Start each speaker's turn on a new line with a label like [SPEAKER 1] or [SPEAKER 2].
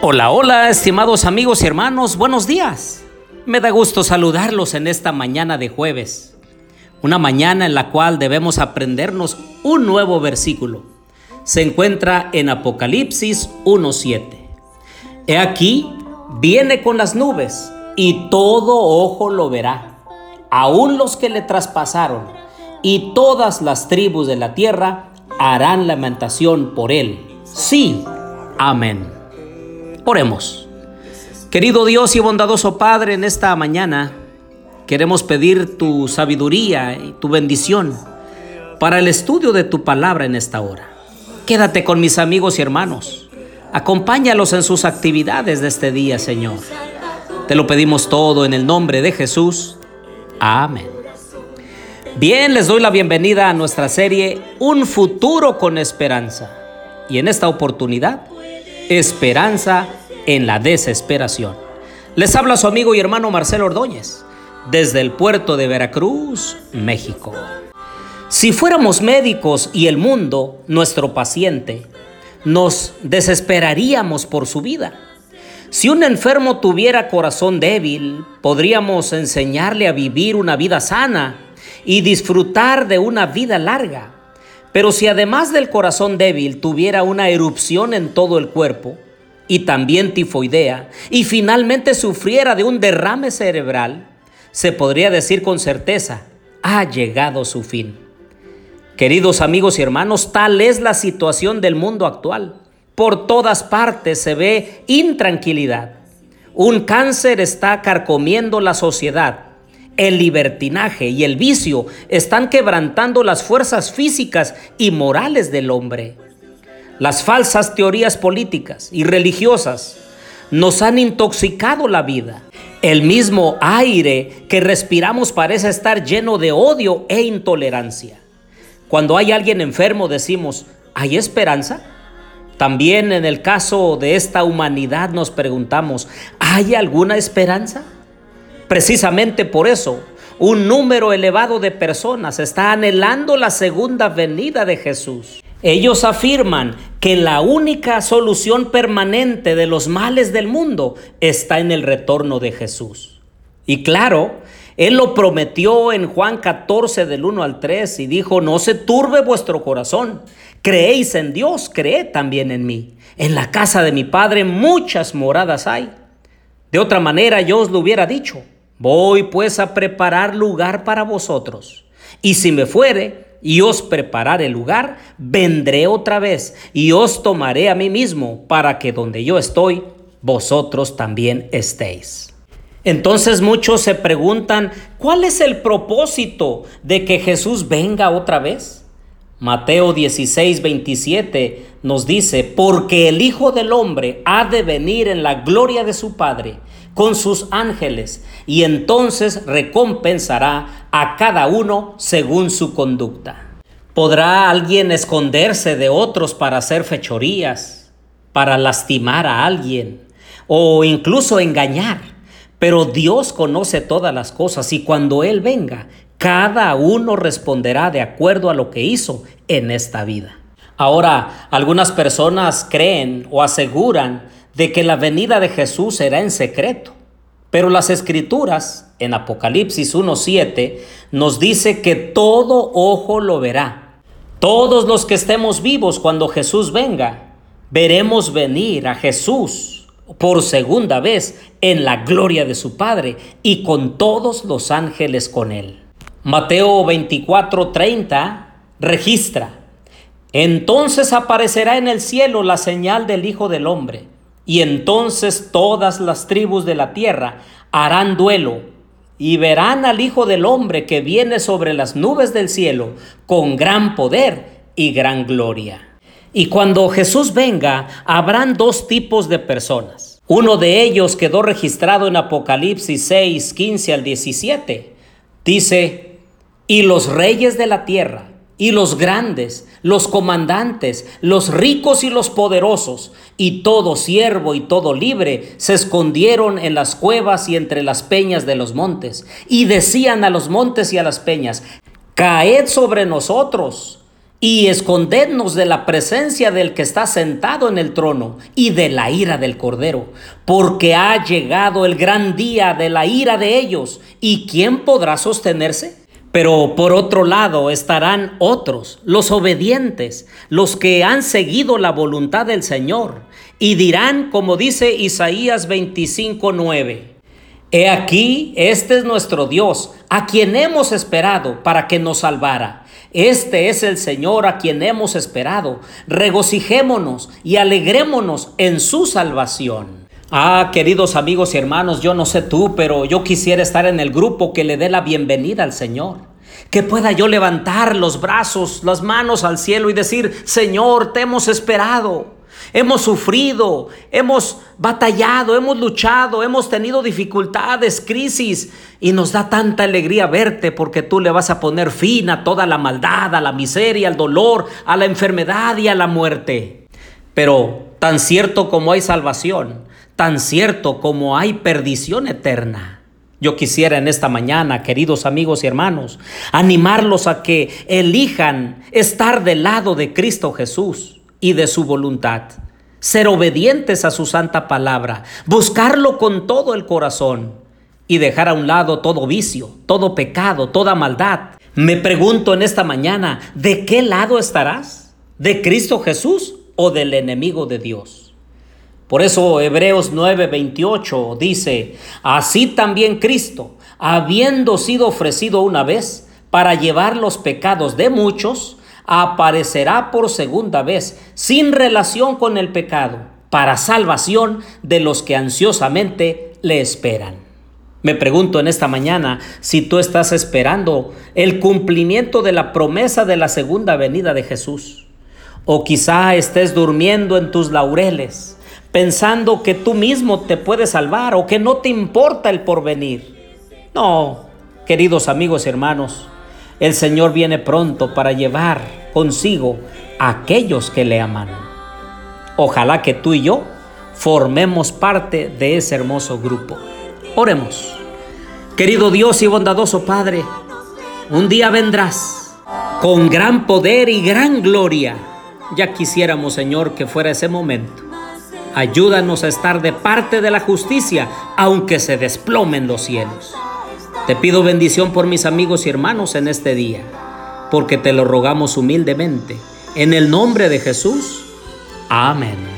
[SPEAKER 1] Hola, hola, estimados amigos y hermanos, buenos días. Me da gusto saludarlos en esta mañana de jueves, una mañana en la cual debemos aprendernos un nuevo versículo. Se encuentra en Apocalipsis 1.7. He aquí, viene con las nubes, y todo ojo lo verá, aun los que le traspasaron, y todas las tribus de la tierra harán lamentación por él. Sí, amén. Oremos. Querido Dios y bondadoso Padre, en esta mañana queremos pedir tu sabiduría y tu bendición para el estudio de tu palabra en esta hora. Quédate con mis amigos y hermanos. Acompáñalos en sus actividades de este día, Señor. Te lo pedimos todo en el nombre de Jesús. Amén. Bien, les doy la bienvenida a nuestra serie Un futuro con esperanza. Y en esta oportunidad, esperanza en la desesperación. Les habla su amigo y hermano Marcelo Ordóñez, desde el puerto de Veracruz, México. Si fuéramos médicos y el mundo, nuestro paciente, nos desesperaríamos por su vida. Si un enfermo tuviera corazón débil, podríamos enseñarle a vivir una vida sana y disfrutar de una vida larga. Pero si además del corazón débil tuviera una erupción en todo el cuerpo, y también tifoidea, y finalmente sufriera de un derrame cerebral, se podría decir con certeza, ha llegado su fin. Queridos amigos y hermanos, tal es la situación del mundo actual. Por todas partes se ve intranquilidad. Un cáncer está carcomiendo la sociedad. El libertinaje y el vicio están quebrantando las fuerzas físicas y morales del hombre. Las falsas teorías políticas y religiosas nos han intoxicado la vida. El mismo aire que respiramos parece estar lleno de odio e intolerancia. Cuando hay alguien enfermo decimos, ¿hay esperanza? También en el caso de esta humanidad nos preguntamos, ¿hay alguna esperanza? Precisamente por eso, un número elevado de personas está anhelando la segunda venida de Jesús. Ellos afirman que la única solución permanente de los males del mundo está en el retorno de Jesús. Y claro, Él lo prometió en Juan 14 del 1 al 3 y dijo, no se turbe vuestro corazón, creéis en Dios, creed también en mí. En la casa de mi Padre muchas moradas hay. De otra manera yo os lo hubiera dicho, voy pues a preparar lugar para vosotros. Y si me fuere, y os prepararé lugar, vendré otra vez y os tomaré a mí mismo para que donde yo estoy, vosotros también estéis. Entonces muchos se preguntan, ¿cuál es el propósito de que Jesús venga otra vez? Mateo 16, 27 nos dice, porque el Hijo del Hombre ha de venir en la gloria de su Padre con sus ángeles y entonces recompensará a cada uno según su conducta. ¿Podrá alguien esconderse de otros para hacer fechorías, para lastimar a alguien o incluso engañar? Pero Dios conoce todas las cosas y cuando Él venga, cada uno responderá de acuerdo a lo que hizo en esta vida. Ahora, algunas personas creen o aseguran de que la venida de Jesús será en secreto. Pero las escrituras en Apocalipsis 1.7 nos dice que todo ojo lo verá. Todos los que estemos vivos cuando Jesús venga, veremos venir a Jesús por segunda vez en la gloria de su Padre y con todos los ángeles con él. Mateo 24.30 registra, entonces aparecerá en el cielo la señal del Hijo del Hombre y entonces todas las tribus de la tierra harán duelo y verán al Hijo del Hombre que viene sobre las nubes del cielo con gran poder y gran gloria. Y cuando Jesús venga, habrán dos tipos de personas. Uno de ellos quedó registrado en Apocalipsis 6, 15 al 17. Dice, y los reyes de la tierra y los grandes, los comandantes, los ricos y los poderosos, y todo siervo y todo libre, se escondieron en las cuevas y entre las peñas de los montes, y decían a los montes y a las peñas, Caed sobre nosotros y escondednos de la presencia del que está sentado en el trono y de la ira del Cordero, porque ha llegado el gran día de la ira de ellos, ¿y quién podrá sostenerse? Pero por otro lado estarán otros, los obedientes, los que han seguido la voluntad del Señor, y dirán, como dice Isaías 25:9, He aquí, este es nuestro Dios, a quien hemos esperado para que nos salvara. Este es el Señor a quien hemos esperado. Regocijémonos y alegrémonos en su salvación. Ah, queridos amigos y hermanos, yo no sé tú, pero yo quisiera estar en el grupo que le dé la bienvenida al Señor. Que pueda yo levantar los brazos, las manos al cielo y decir, Señor, te hemos esperado. Hemos sufrido, hemos batallado, hemos luchado, hemos tenido dificultades, crisis y nos da tanta alegría verte porque tú le vas a poner fin a toda la maldad, a la miseria, al dolor, a la enfermedad y a la muerte. Pero tan cierto como hay salvación, tan cierto como hay perdición eterna. Yo quisiera en esta mañana, queridos amigos y hermanos, animarlos a que elijan estar del lado de Cristo Jesús y de su voluntad, ser obedientes a su santa palabra, buscarlo con todo el corazón y dejar a un lado todo vicio, todo pecado, toda maldad. Me pregunto en esta mañana, ¿de qué lado estarás? ¿De Cristo Jesús o del enemigo de Dios? Por eso Hebreos 9:28 dice, así también Cristo, habiendo sido ofrecido una vez para llevar los pecados de muchos, aparecerá por segunda vez sin relación con el pecado para salvación de los que ansiosamente le esperan. Me pregunto en esta mañana si tú estás esperando el cumplimiento de la promesa de la segunda venida de Jesús. O quizá estés durmiendo en tus laureles, pensando que tú mismo te puedes salvar o que no te importa el porvenir. No, queridos amigos y hermanos, el Señor viene pronto para llevar consigo a aquellos que le aman. Ojalá que tú y yo formemos parte de ese hermoso grupo. Oremos. Querido Dios y bondadoso Padre, un día vendrás con gran poder y gran gloria. Ya quisiéramos, Señor, que fuera ese momento. Ayúdanos a estar de parte de la justicia, aunque se desplomen los cielos. Te pido bendición por mis amigos y hermanos en este día, porque te lo rogamos humildemente. En el nombre de Jesús. Amén.